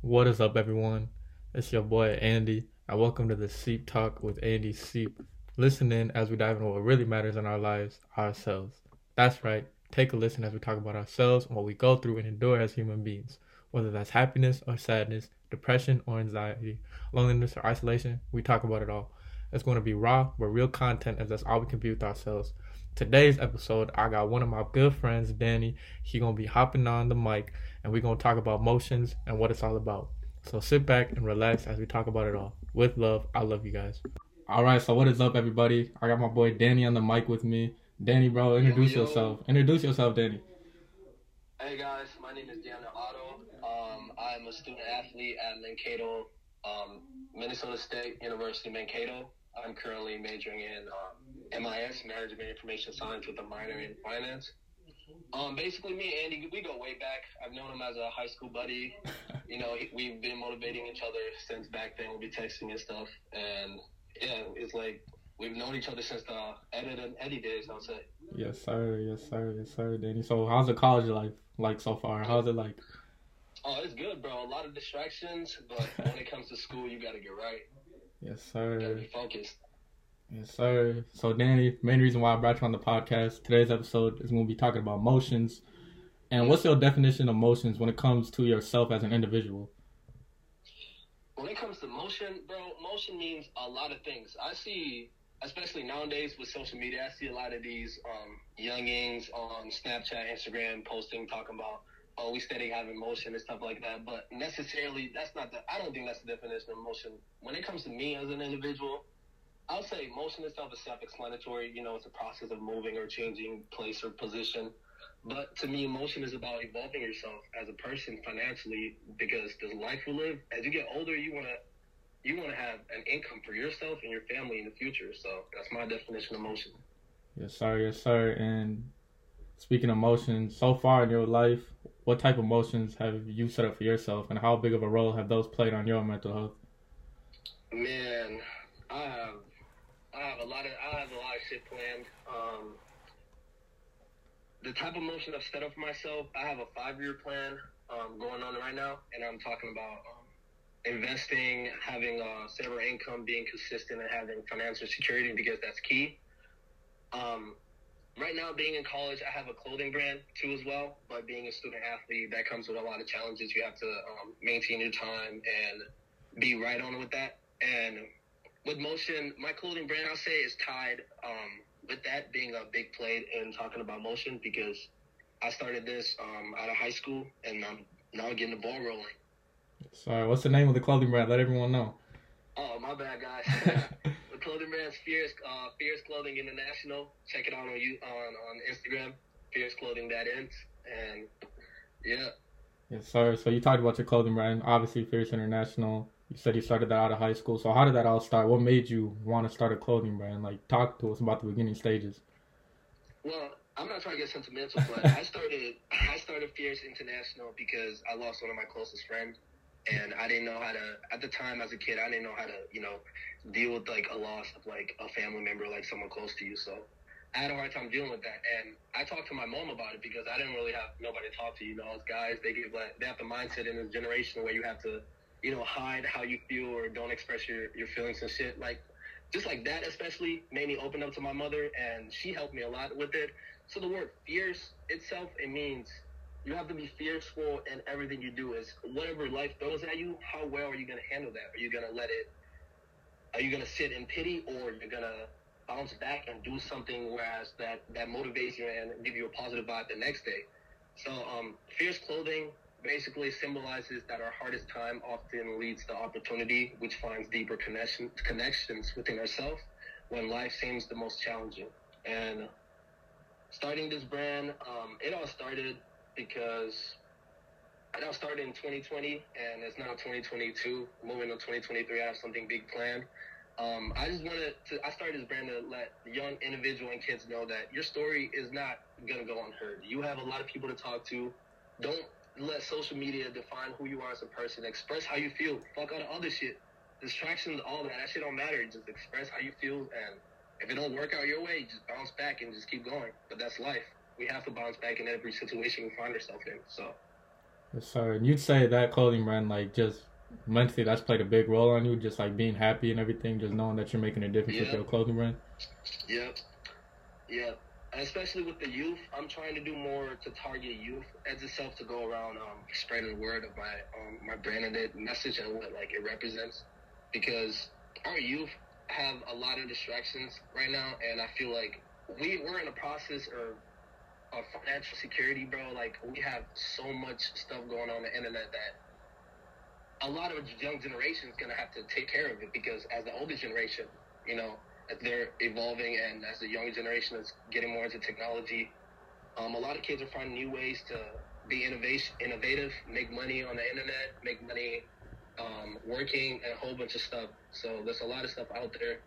What is up, everyone? It's your boy Andy, and welcome to the Seep Talk with Andy Seep. Listen in as we dive into what really matters in our lives, ourselves. That's right, take a listen as we talk about ourselves and what we go through and endure as human beings. Whether that's happiness or sadness, depression or anxiety, loneliness or isolation, we talk about it all. It's going to be raw, but real content as that's all we can be with ourselves. Today's episode, I got one of my good friends, Danny. He gonna be hopping on the mic, and we're gonna talk about motions and what it's all about. So sit back and relax as we talk about it all. With love, I love you guys. All right, so what is up, everybody? I got my boy Danny on the mic with me. Danny, bro, introduce Yo, yo. yourself. Introduce yourself, Danny. Hey guys, my name is Daniel Attoh. Um, I'm a student athlete at Mankato, um, Minnesota State University, Mankato. I'm currently majoring in um, MIS, Management Information Science, with a minor in finance. Um, basically, me and Andy, we go way back. I've known him as a high school buddy. You know, we've been motivating each other since back then. We'll be texting and stuff, and yeah, it's like we've known each other since the Ed and Eddie days. I'll say. Yes, sir. Yes, sir. Yes, sir, Danny. So how's the college life like so far? How's it like? Oh, it's good, bro. A lot of distractions, but when it comes to school, you got to get right. Yes, You got to sir. Yes, sir. So, Danny, main reason why I brought you on the podcast today's episode is going to be talking about emotions. And what's your definition of emotions when it comes to yourself as an individual? When it comes to motion, bro, motion means a lot of things. I see, especially nowadays with social media, I see a lot of these um, youngings on Snapchat, Instagram posting, talking about, oh, we steady having motion and stuff like that. But necessarily, that's not the, I don't think that's the definition of motion. When it comes to me as an individual, I'll say motion itself is self-explanatory. You know, it's a process of moving or changing place or position. But to me, emotion is about evolving yourself as a person financially because the life we live, as you get older, you wanna you wanna have an income for yourself and your family in the future. So that's my definition of motion. Yes, sir. Yes, sir. And speaking of emotions, so far in your life, what type of emotions have you set up for yourself, and how big of a role have those played on your mental health? Man, I have I have a lot of I have a lot of shit planned. Um, the type of motion I've set up for myself, I have a five year plan um, going on right now, and I'm talking about um, investing, having a stable income, being consistent, and having financial security because that's key. Um, right now, being in college, I have a clothing brand too as well. But being a student athlete, that comes with a lot of challenges. You have to um, maintain your time and be right on with that. And with motion, my clothing brand, I'll say, is tied um, with that being a big play in talking about motion because I started this um, out of high school and I'm now getting the ball rolling. Sorry, what's the name of the clothing brand? Let everyone know. Oh, my bad, guys. clothing brand's Fierce, uh, Fierce Clothing International. Check it out on you on on Instagram, Fierce Clothing that ends. And yeah, Yes, sir. So you talked about your clothing brand, obviously Fierce International. You said you started that out of high school. So how did that all start? What made you want to start a clothing brand? Like, talk to us about the beginning stages. Well, I'm not trying to get sentimental, but I started I started Fierce International because I lost one of my closest friends, and I didn't know how to. At the time, as a kid, I didn't know how to, you know, deal with like a loss of like a family member, like someone close to you. So I had a hard time dealing with that, and I talked to my mom about it because I didn't really have nobody to talk to. You know, as guys, they give like they have the mindset in this generation where you have to, you know, hide how you feel or don't express your your feelings and shit. Like just like that, especially made me open up to my mother, and she helped me a lot with it. So the word fierce itself, it means you have to be fearful in everything you do. Is whatever life throws at you, how well are you going to handle that? Are you going to let it? Are you to sit in pity, or you're to bounce back and do something whereas that that motivates you and give you a positive vibe the next day? So, um, fierce clothing basically symbolizes that our hardest time often leads to opportunity, which finds deeper connection, connections within ourselves when life seems the most challenging. And starting this brand, um, it all started because it all started in 2020 and it's now 2022. Moving to 2023, I have something big planned. Um, I just wanted to, I started this brand to let young individual and kids know that your story is not going to go unheard. You have a lot of people to talk to. Don't let social media define who you are as a person. Express how you feel. Fuck all the other shit. Distractions, all that. That shit don't matter. Just express how you feel. And if it don't work out your way, just bounce back and just keep going. But that's life. We have to bounce back in every situation we find ourselves in. So sir. And you'd say that clothing brand, like, just mentally, that's played a big role on you, just like being happy and everything, just knowing that you're making a difference with your clothing brand. Yep. Yep. And especially with the youth, I'm trying to do more to target youth as itself to go around um, spreading the word of my um, my brand and the message and what like it represents, because our youth have a lot of distractions right now, and I feel like we we're in a process of of financial security, bro. Like we have so much stuff going on the internet that a lot of young generation is gonna have to take care of it because as the older generation, you know, they're evolving and as the younger generation is getting more into technology, um, a lot of kids are finding new ways to be innovation, innovative, make money on the internet, make money um, working, and a whole bunch of stuff. So there's a lot of stuff out there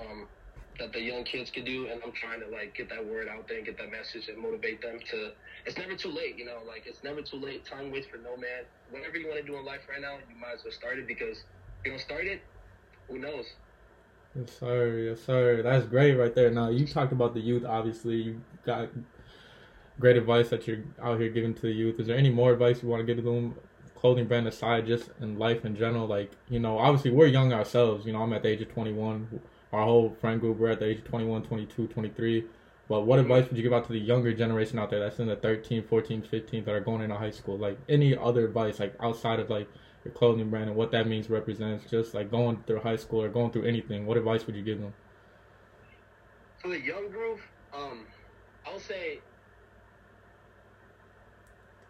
um, that the young kids can do, and I'm trying to like get that word out there and get that message and motivate them to. It's never too late, you know. Like it's never too late. Time waits for no man. Whatever you want to do in life right now, you might as well start it because if you don't start it, who knows? Yes, sir. Yes, sir. That's great right there. Now, you talked about the youth, obviously. You got great advice that you're out here giving to the youth. Is there any more advice you want to give to them, clothing brand aside, just in life in general? Like, you know, obviously we're young ourselves. You know, I'm at the age of 21. Our whole friend group, we're at the age of 21, 22, 23. But what advice would you give out to the younger generation out there that's in the 13, 14, 15 that are going into high school? Like, any other advice, like, outside of, like, your clothing brand and what that means represents, just like going through high school or going through anything, what advice would you give them? For the young group, um, I'll say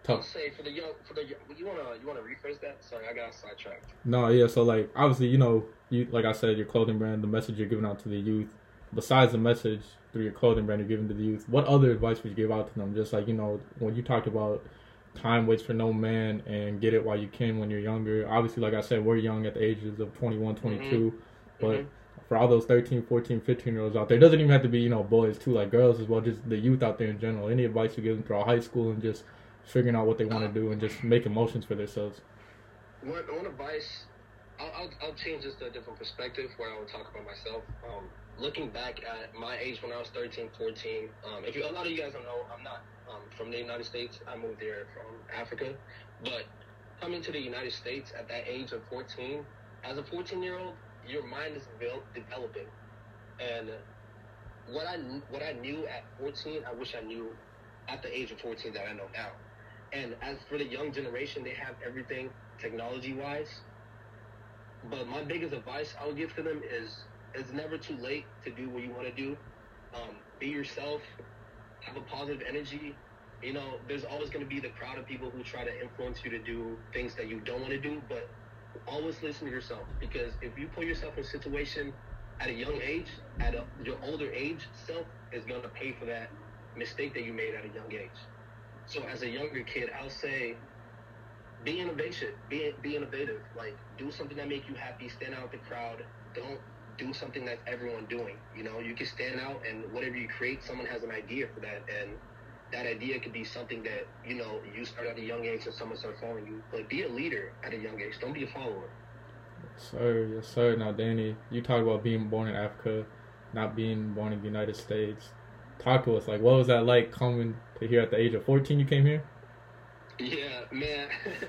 Tough. say for the young for the you wanna you wanna rephrase that? Sorry, I got sidetracked. No, yeah. So like, obviously, you know, you like I said, your clothing brand, the message you're giving out to the youth. Besides the message through your clothing brand you're giving to the youth, what other advice would you give out to them? Just like you know, when you talked about time waits for no man and get it while you can when you're younger. Obviously, like I said, we're young at the ages of 21, 22, but Mhm. for all those 13, 14, 15 year olds out there, it doesn't even have to be you know boys too, like girls as well. Just the youth out there in general. Any advice you give them throughout high school and just figuring out what they want to do and just making motions for themselves. One, one advice, I'll, I'll, I'll change this to a different perspective where I would talk about myself. Um, looking back at my age when I was 13, 14, um, if you, a lot of you guys don't know, I'm not um, from the United States. I moved here from Africa. But coming to the United States at that age of 14, as a 14 year old, your mind is devel- developing. And what I, what I knew at 14, I wish I knew at the age of 14 that I know now. And as for the young generation, they have everything technology wise. But my biggest advice I would give to them is it's never too late to do what you want to do. Um, be yourself, have a positive energy. You know, there's always going to be the crowd of people who try to influence you to do things that you don't want to do, but always listen to yourself because if you put yourself in a situation at a young age, at a, your older age self is going to pay for that mistake that you made at a young age. So as a younger kid, I'll say, be innovation, be be innovative. Like do something that make you happy. Stand out the crowd. Don't do something that everyone doing. You know, you can stand out, and whatever you create, someone has an idea for that, and that idea could be something that you know you start at a young age and someone starts following you. But be a leader at a young age. Don't be a follower. Sir, yes, sir. Now, Danny, you talk about being born in Africa, not being born in the United States. Talk to us. Like, what was that like coming to here at the age of 14? You came here? Yeah, man.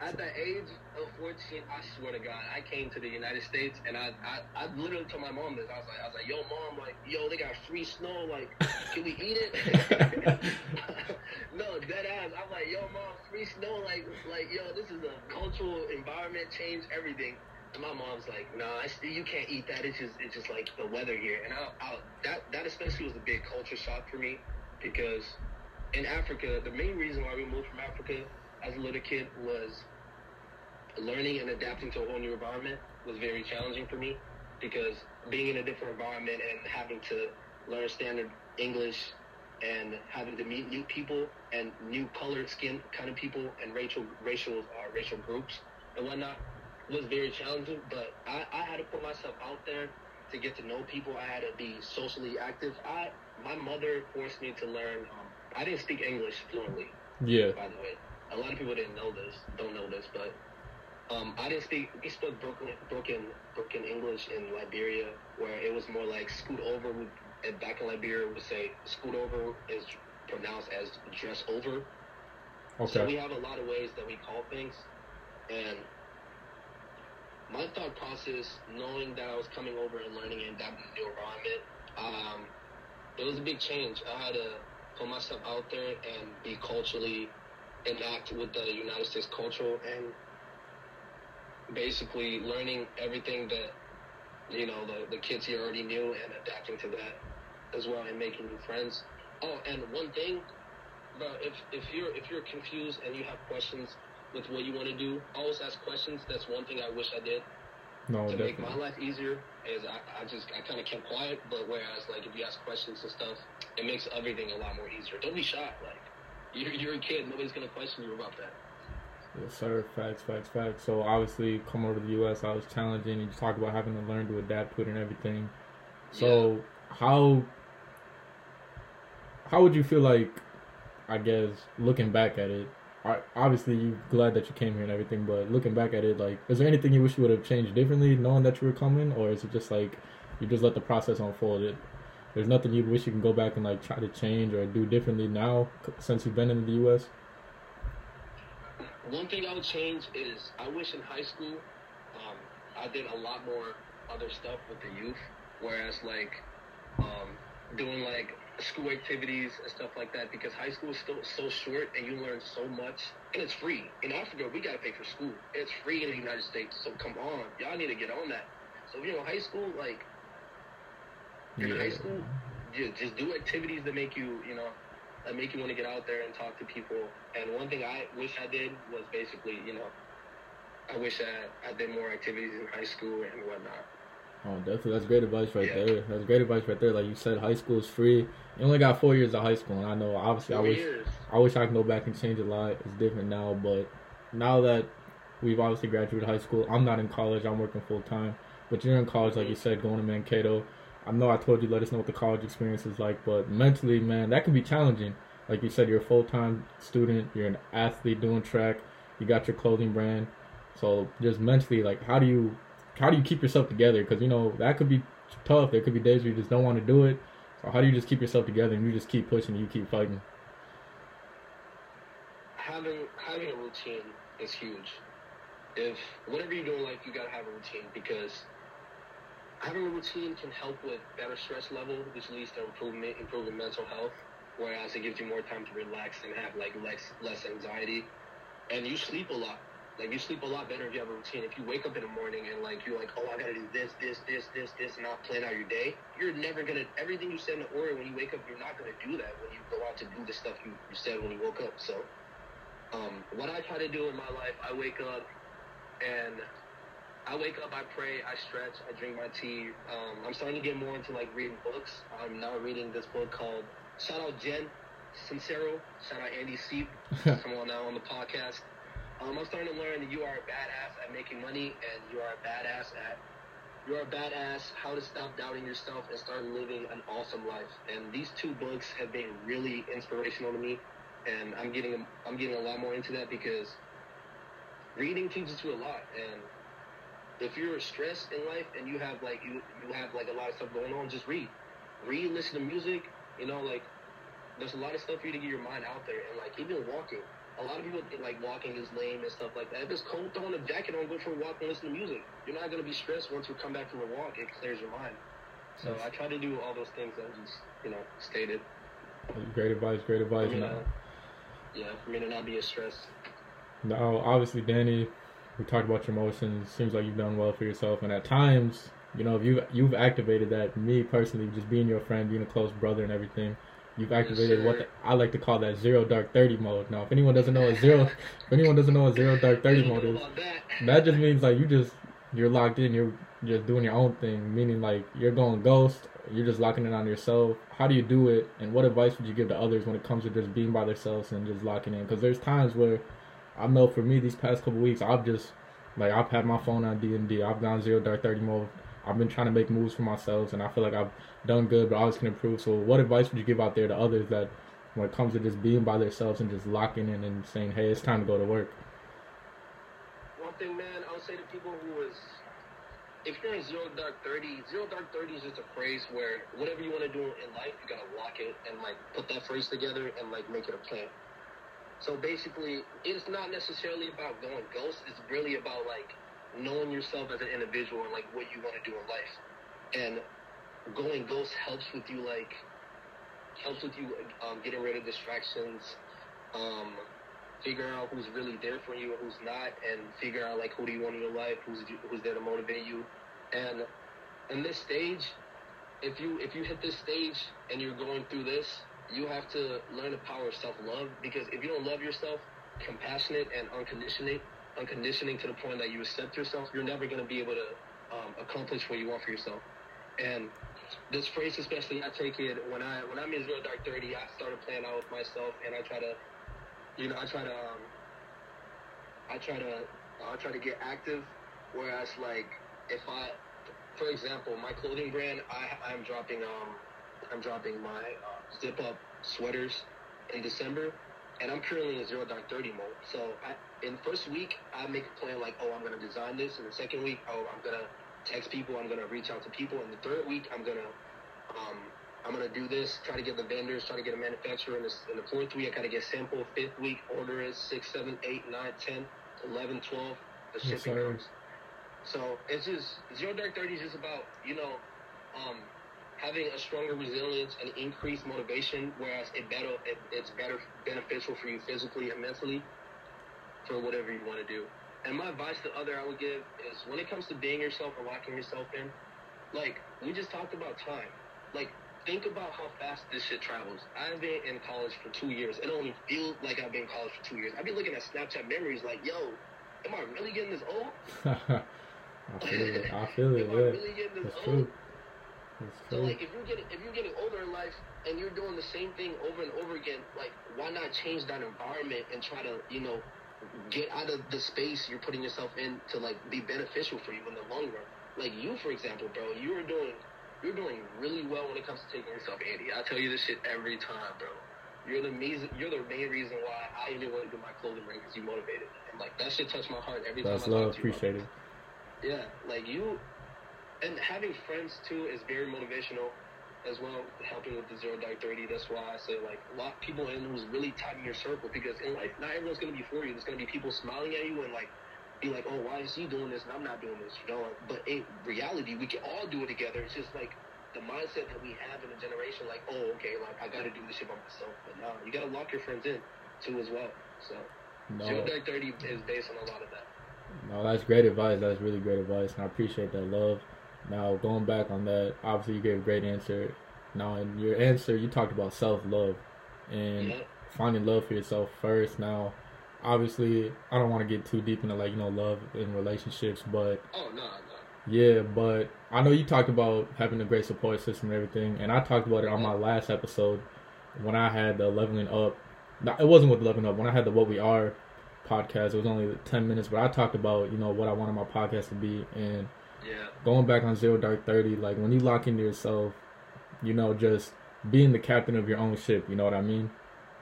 At the age of 14, I swear to God, I came to the United States and I, I, I literally told my mom this. I was like, I was like, yo, mom, like, yo, they got free snow. Like, can we eat it? no, dead ass. I'm like, yo, mom, free snow. Like, like, yo, this is a cultural environment change, everything. And my mom's like, nah, you can't eat that. It's just, it's just like the weather here. And I, I, that, that especially was a big culture shock for me because in Africa, the main reason why we moved from Africa as a little kid was learning and adapting to a whole new environment was very challenging for me because being in a different environment and having to learn standard English and having to meet new people and new colored skin kind of people and racial racial uh, racial groups and whatnot was very challenging. But I, I had to put myself out there to get to know people. I had to be socially active. I my mother forced me to learn. Um, I didn't speak English fluently Yeah. by the way. A lot of people didn't know this, don't know this, but um, I didn't speak. We spoke broken, broken, broken English in Liberia, where it was more like scoot over. And back in Liberia, we would say scoot over is pronounced as dress over. Okay. So we have a lot of ways that we call things, and my thought process, knowing that I was coming over and learning and the new environment, um, it was a big change. I had to put myself out there and be culturally enact with the United States culture and basically learning everything that you know the, the kids here already knew and adapting to that as well and making new friends. Oh, and one thing, bro, if if you're if you're confused and you have questions with what you want to do, always ask questions. That's one thing I wish I did No, to make my life easier. Is I, I just I kind of kept quiet, but whereas like if you ask questions and stuff, it makes everything a lot more easier. Don't be shy. Like you're you're a kid, nobody's gonna question you about that. Yes, sir. Facts, facts, facts. So obviously, come over to the U.S. I was challenging. And you talked about having to learn to adapt to it and everything. So how how would you feel like? I guess looking back at it, obviously you glad that you came here and everything. But looking back at it, like, is there anything you wish you would have changed differently, knowing that you were coming, or is it just like you just let the process unfold? It there's nothing you wish you can go back and like try to change or do differently now since you've been in the U.S. One thing I would change is I wish in high school um, I did a lot more other stuff with the youth, whereas like um, doing like school activities and stuff like that because high school is still so short and you learn so much and it's free. In Africa, we gotta pay for school. It's free in the United States, so come on, y'all need to get on that. So you know, high school like in high school, just, just do activities that make you, you know, that make you want to get out there and talk to people. And one thing I wish I did was basically, you know, I wish I, I did more activities in high school and whatnot. Oh, definitely. That's great advice right Yeah. there. That's great advice right there. Like you said, high school is free. You only got four years of high school, and I know obviously I wish years. I wish I could go back and change a lot. It's different now, but now that we've obviously graduated high school, I'm not in college. I'm working full time. But you're in college, like you mm-hmm. said, going to Mankato. I know I told you let us know what the college experience is like, but mentally, man, that can be challenging. Like you said, you're a full time student. You're an athlete doing track. You got your clothing brand. So just mentally, like, how do you how do you keep yourself together? Because you know that could be tough. There could be days where you just don't want to do it. So how do you just keep yourself together and you just keep pushing, and you keep fighting? having having a routine is huge. If whatever you do in life, you gotta have a routine because having a routine can help with better stress level, which leads to improvement, improving mental health. Whereas it gives you more time to relax and have like less less anxiety, and you sleep a lot. Like you sleep a lot better if you have a routine. If you wake up in the morning and like you're like, oh, I gotta do this, this, this, this, this, and not plan out your day, you're never gonna. Everything you said in the order when you wake up, you're not gonna do that when you go out to do the stuff you, you said when you woke up. So um, what I try to do in my life, I wake up and I wake up, I pray, I stretch, I drink my tea. Um, I'm starting to get more into like reading books. I'm now reading this book called Shout Out Jen Sincero. Shout out Andy Seep. come on now on the podcast. Um, I'm starting to learn that you are a badass at making money and you are a badass at you are a badass how to stop doubting yourself and start living an awesome life. And these two books have been really inspirational to me and I'm getting I'm getting a lot more into that because reading teaches you a lot. And if you're stressed in life and you have like you you have like a lot of stuff going on, just read, read, listen to music. You know, like there's a lot of stuff for you to get your mind out there, and like even walking. A lot of people think like walking is lame and stuff like that. If it's cold, throw on a jacket on, go for a walk and listen to music. You're not gonna be stressed once you come back from a walk. It clears your mind. So I try to do all those things that I just you know stated. Great advice, great advice. Me yeah, for me to not be as stressed. Now, obviously, Danny, we talked about your emotions. Seems like you've done well for yourself, and at times, you know, if you've you've activated that. Me personally, just being your friend, being a close brother, and everything, you've activated what the, I like to call that zero dark thirty mode. Now, if anyone doesn't know what zero, if anyone doesn't know what zero dark thirty mode is, that. that just means like you just you're locked in. You're just doing your own thing. Meaning like you're going ghost. You're just locking it on yourself. How do you do it? And what advice would you give to others when it comes to just being by themselves and just locking in? Because there's times where I know for me these past couple weeks I've just like I've had my phone on D and D. I've gone zero dark thirty mode. I've been trying to make moves for myself, and I feel like I've done good, but I always can improve. So, what advice would you give out there to others that when it comes to just being by themselves and just locking in and saying, "Hey, it's time to go to work"? One thing, man, I would say to people who is, if you're in zero dark thirty, zero dark thirty is just a phrase where whatever you want to do in life, you gotta lock it and like put that phrase together and like make it a plan. So basically, it's not necessarily about going ghost. It's really about like knowing yourself as an individual and like what you want to do in life. And going ghost helps with you like helps with you um, getting rid of distractions, um, figuring out who's really there for you and who's not, and figure out like who do you want in your life, who's who's there to motivate you. And in this stage, if you if you hit this stage and you're going through this, you have to learn the power of self love because if you don't love yourself, compassionate and unconditioning, unconditioning to the point that you accept yourself, you're never going to be able to um, accomplish what you want for yourself. And this phrase, especially, I take it when I when I'm in zero dark thirty. I started playing out with myself, and I try to, you know, I try to, um, I try to, I try to get active. Whereas, like, if I, for example, my clothing brand, I I'm dropping um, I'm dropping my uh, zip up sweaters in December, and I'm currently in zero dark thirty mode. So I, in the first week, I make a plan like, oh, I'm gonna design this. In the second week, oh, I'm gonna text people. I'm gonna reach out to people. In the third week, I'm gonna um, I'm gonna do this. Try to get the vendors. Try to get a manufacturer. In, this, in the fourth week, I gotta get sample. Fifth week, order is six, seven, eight, nine, ten, eleven, twelve. The Yes, shipping sir. comes. So it's just zero dark thirty is just about you know um, having a stronger resilience and increased motivation. Whereas it better it, it's better beneficial for you physically and mentally for whatever you want to do. And my advice to other I would give is when it comes to being yourself and locking yourself in, like we just talked about time. Like think about how fast this shit travels. I've been in college for two years. It don't even feel like I've been in college for two years. I've been looking at Snapchat memories like, yo, am I really getting this old? I feel it. I feel it. am I really getting this it's old? true. So like if you're getting if you're getting older in life and you're doing the same thing over and over again, like why not change that environment and try to, you know, get out of the space you're putting yourself in to like be beneficial for you in the long run. Like you for example, bro, you are doing you're doing really well when it comes to taking yourself, Andy. I tell you this shit every time, bro. You're the amazing. You're the main reason why I even want to do my clothing brand because you motivated me. And like that shit touched my heart every That's time I love. talk to you. about Appreciate it. yeah, like you, and having friends too is very motivational as well. Helping with the zero dark thirty. That's why I say like lock people in who's really tight in your circle because in life not everyone's gonna be for you. There's gonna be people smiling at you and like be like, oh, why is he doing this and I'm not doing this, you know? But in reality, we can all do it together. It's just like the mindset that we have in a generation, like, oh, okay, like I gotta do this shit by myself. But no, you gotta lock your friends in too as well. So zero No, dark thirty is based on a lot of that. no, that's great advice. That's really great advice, and I appreciate that love. Now, going back on that, obviously you gave a great answer. Now, in your answer, you talked about self love and Yeah. finding love for yourself first. Now, obviously, I don't want to get too deep into like you know love in relationships, but Oh no, no. Yeah, but I know you talked about having a great support system and everything, and I talked about it on my last episode when I had the leveling up. no, It wasn't with leveling up. When I had the What We Are podcast, it was only ten minutes, but I talked about you know what I wanted my podcast to be, and Yeah. going back on Zero Dark Thirty, like when you lock into yourself, you know, just being the captain of your own ship. You know what I mean?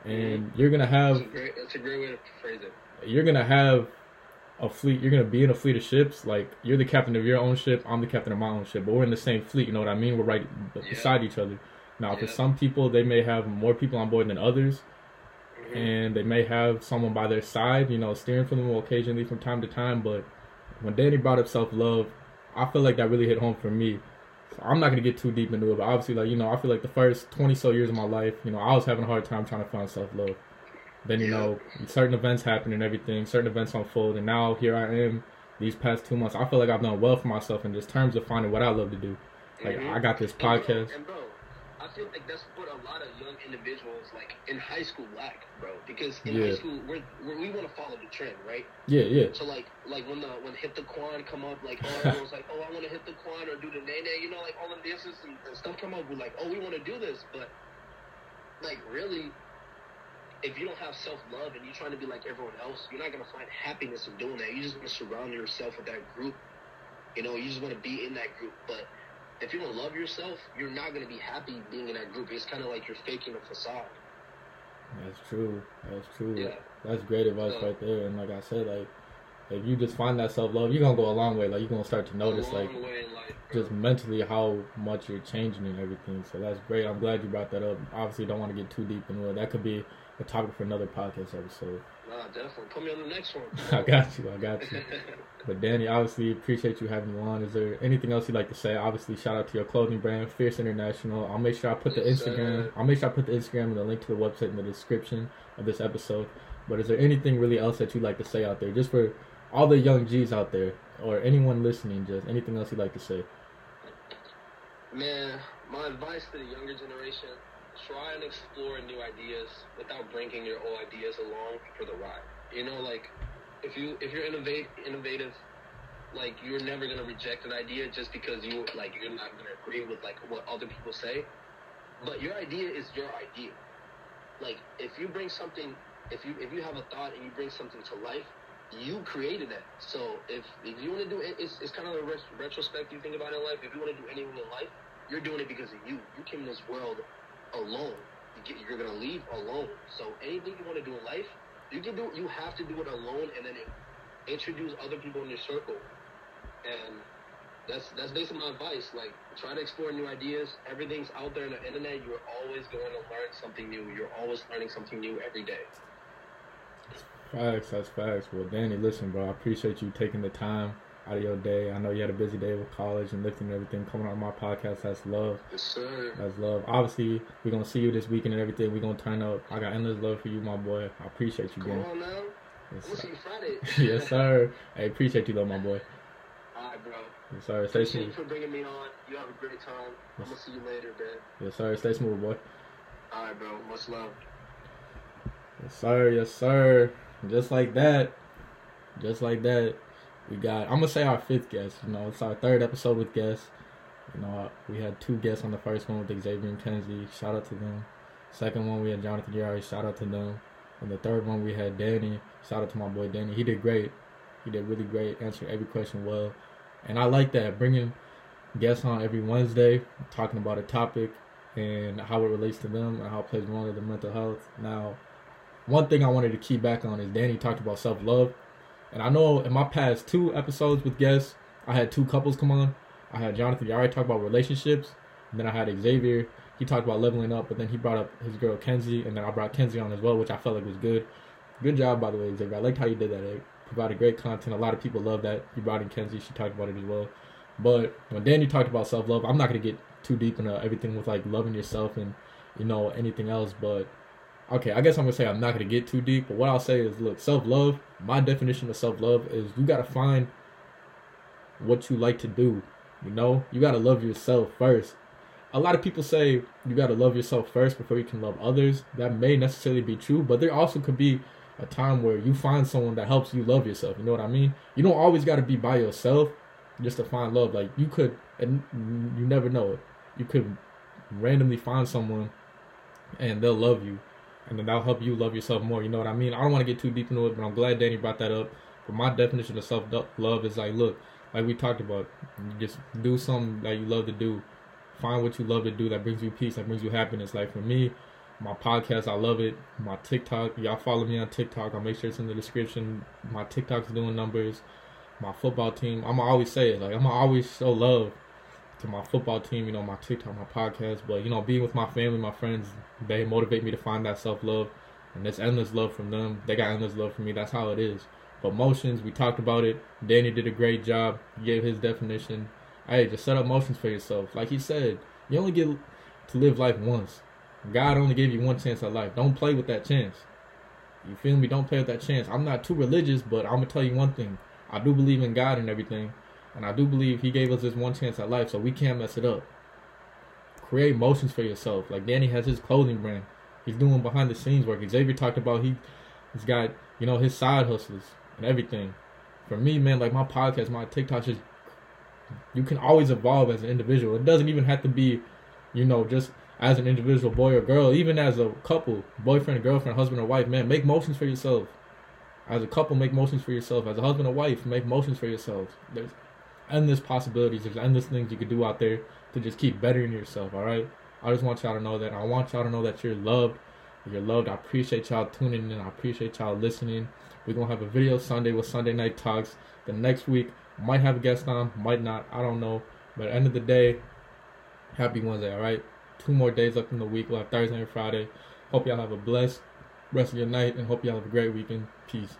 And you're gonna have That's a great. That's a great way to phrase it. you're gonna have a fleet. You're gonna be in a fleet of ships. Like you're the captain of your own ship. I'm the captain of my own ship. But we're in the same fleet. You know what I mean? We're right b- Yeah. beside each other. Now, for some people, they may have more people on board than others, Mhm. and they may have someone by their side. You know, steering for them occasionally from time to time. But when Danny brought up self love, I feel like that really hit home for me. So I'm not gonna get too deep into it, but obviously, like you know, I feel like the first 20 so years of my life, you know, I was having a hard time trying to find self love. Then you Yeah. know, certain events happen and everything, certain events unfold, and now here I am. These past two months, I feel like I've done well for myself in just terms of finding what I love to do. Like Mhm. I got this And bro- podcast. And bro, I feel like that's a lot of young individuals like in high school lack, bro. Because in Yeah. high school, we're, we're we want to follow the trend, right? Yeah, yeah, So like like when the when hit the quan come up, like oh everyone's like oh I want to hit the quan or do the nay nay, you know, like all the this and, and stuff come up. We're like oh we want to do this, but like really. If you don't have self love and you're trying to be like everyone else, you're not gonna find happiness in doing that. You just want to surround yourself with that group. You know, you just want to be in that group. But if you don't love yourself, you're not gonna be happy being in that group. It's kind of like you're faking a facade. that's true. That's true. Yeah. That's great advice So- right there. And like I said, like if you just find that self love, you're gonna go a long way. Like you're gonna start to notice like life, just mentally how much you're changing and everything. So that's great. I'm glad you brought that up. Obviously, don't want to get too deep into it. That could be a topic for another podcast episode. Nah, definitely. Put me on the next one. I got you. I got you. But Danny, obviously, appreciate you having me on. Is there anything else you'd like to say? Obviously, shout out to your clothing brand, Fierce International. I'll make sure I put the Instagram. I'll make sure I put the Instagram and the link to the website in the description of this episode. But is there anything really else that you'd like to say out there, just for all the young G's out there, or anyone listening? Just anything else you'd like to say? Man, my advice to the younger generation: try and explore new ideas without bringing your old ideas along for the ride. You know, like if you if you're innovate innovative, like you're never gonna reject an idea just because you like you're not gonna agree with like what other people say. But your idea is your idea. Like if you bring something, if you if you have a thought and you bring something to life, you created that. So if if you want to do it, it's it's kind of a ret- retrospect you think about in life. If you want to do anything in life, you're doing it because of you. You came in this world alone. You're gonna leave alone. So anything you want to do in life, you can do. You have to do it alone, and then introduce other people in your circle. And that's that's basically my advice. Like try to explore new ideas. Everything's out there on the internet. You're always going to learn something new. You're always learning something new every day. Facts, that's facts. Well, Danny, listen, bro, I appreciate you taking the time out of your day. I know you had a busy day with college and lifting and everything. Coming on my podcast, that's love. Yes, sir. That's love. Obviously, we're gonna see you this weekend and everything. We're gonna turn up. I got endless love for you, my boy. I appreciate you, Come on now. I'm Yes, see sir. you Friday. yes, sir. Hey, appreciate you, though, my boy. All right, bro. Yes, sir. Stay smooth. for bringing me on. You have a great time. I'm gonna see you later, man. Yes, sir. Stay smooth, boy. All right, bro. Much love. Yes, sir. Yes, sir. Just like that. Just like that. We got. I'm gonna say our fifth guest. You know, it's our third episode with guests. You know, we had two guests on the first one with Xavier and Kenzie. Shout out to them. Second one we had Jonathan Yari. Shout out to them. And the third one we had Danny. Shout out to my boy Danny. He did great. He did really great. Answered every question well. And I like that bringing guests on every Wednesday, talking about a topic and how it relates to them and how it plays a role in their mental health. Now, one thing I wanted to key back on is Danny talked about self love. And I know in my past two episodes with guests, I had two couples come on. I had Jonathan Yari talk about relationships, and then I had Xavier. He talked about leveling up, but then he brought up his girl Kenzie, and then I brought Kenzie on as well, which I felt like was good. Good job, by the way, Xavier. I liked how you did that. It provided great content. A lot of people love that. You brought in Kenzie. She talked about it as well. But when Danny talked about self love, I'm not gonna get too deep into everything with like loving yourself and you know anything else. But okay, I guess I'm gonna say I'm not gonna get too deep. But what I'll say is, look, self love. My definition of self love is you gotta find what you like to do. You know, you gotta love yourself first. A lot of people say you gotta love yourself first before you can love others. That may necessarily be true, but there also could be a time where you find someone that helps you love yourself. You know what I mean? You don't always gotta be by yourself just to find love. Like you could, and you never know it. You could randomly find someone, and they'll love you, and then that'll help you love yourself more. You know what I mean? I don't want to get too deep into it, but I'm glad Danny brought that up. But my definition of self love is like, look, like we talked about, just do something that you love to do. Find what you love to do that brings you peace, that brings you happiness. Like for me, my podcast, I love it. My TikTok, y'all follow me on TikTok. I'll make sure it's in the description. My TikTok's doing numbers. My football team, I'm always say it. Like I'm always show love to my football team. You know, my TikTok, my podcast. But you know, being with my family, my friends, they motivate me to find that self love, and this endless love from them. They got endless love for me. That's how it is. But motions, we talked about it. Danny did a great job. He gave his definition. Hey, just set up motions for yourself. Like he said, you only get to live life once. God only gave you one chance at life. Don't play with that chance. You feel me? Don't play with that chance. I'm not too religious, but I'm gonna tell you one thing. I do believe in God and everything, and I do believe He gave us this one chance at life, so we can't mess it up. Create motions for yourself. Like Danny has his clothing brand. He's doing behind the scenes work. Xavier talked about he, he's got you know his side hustles and everything. For me, man, like my podcast, my TikTok, just you can always evolve as an individual. It doesn't even have to be, you know, just as an individual boy or girl, even as a couple, boyfriend, girlfriend, husband or wife, man, make motions for yourself. As a couple, make motions for yourself. As a husband or wife, make motions for yourselves. There's endless possibilities. There's endless things you could do out there to just keep bettering yourself. All right. I just want y'all to know that. I want y'all to know that you're loved. You're loved. I appreciate y'all tuning in. I appreciate y'all listening. We're gonna have a video Sunday with Sunday Night Talks. The next week might have a guest on, might not. I don't know. But end of the day, happy Wednesday. All right. Two more days left in the week. We'll have Thursday and Friday. Hope y'all have a blessed rest of your night and hope y'all have a great weekend. Peace.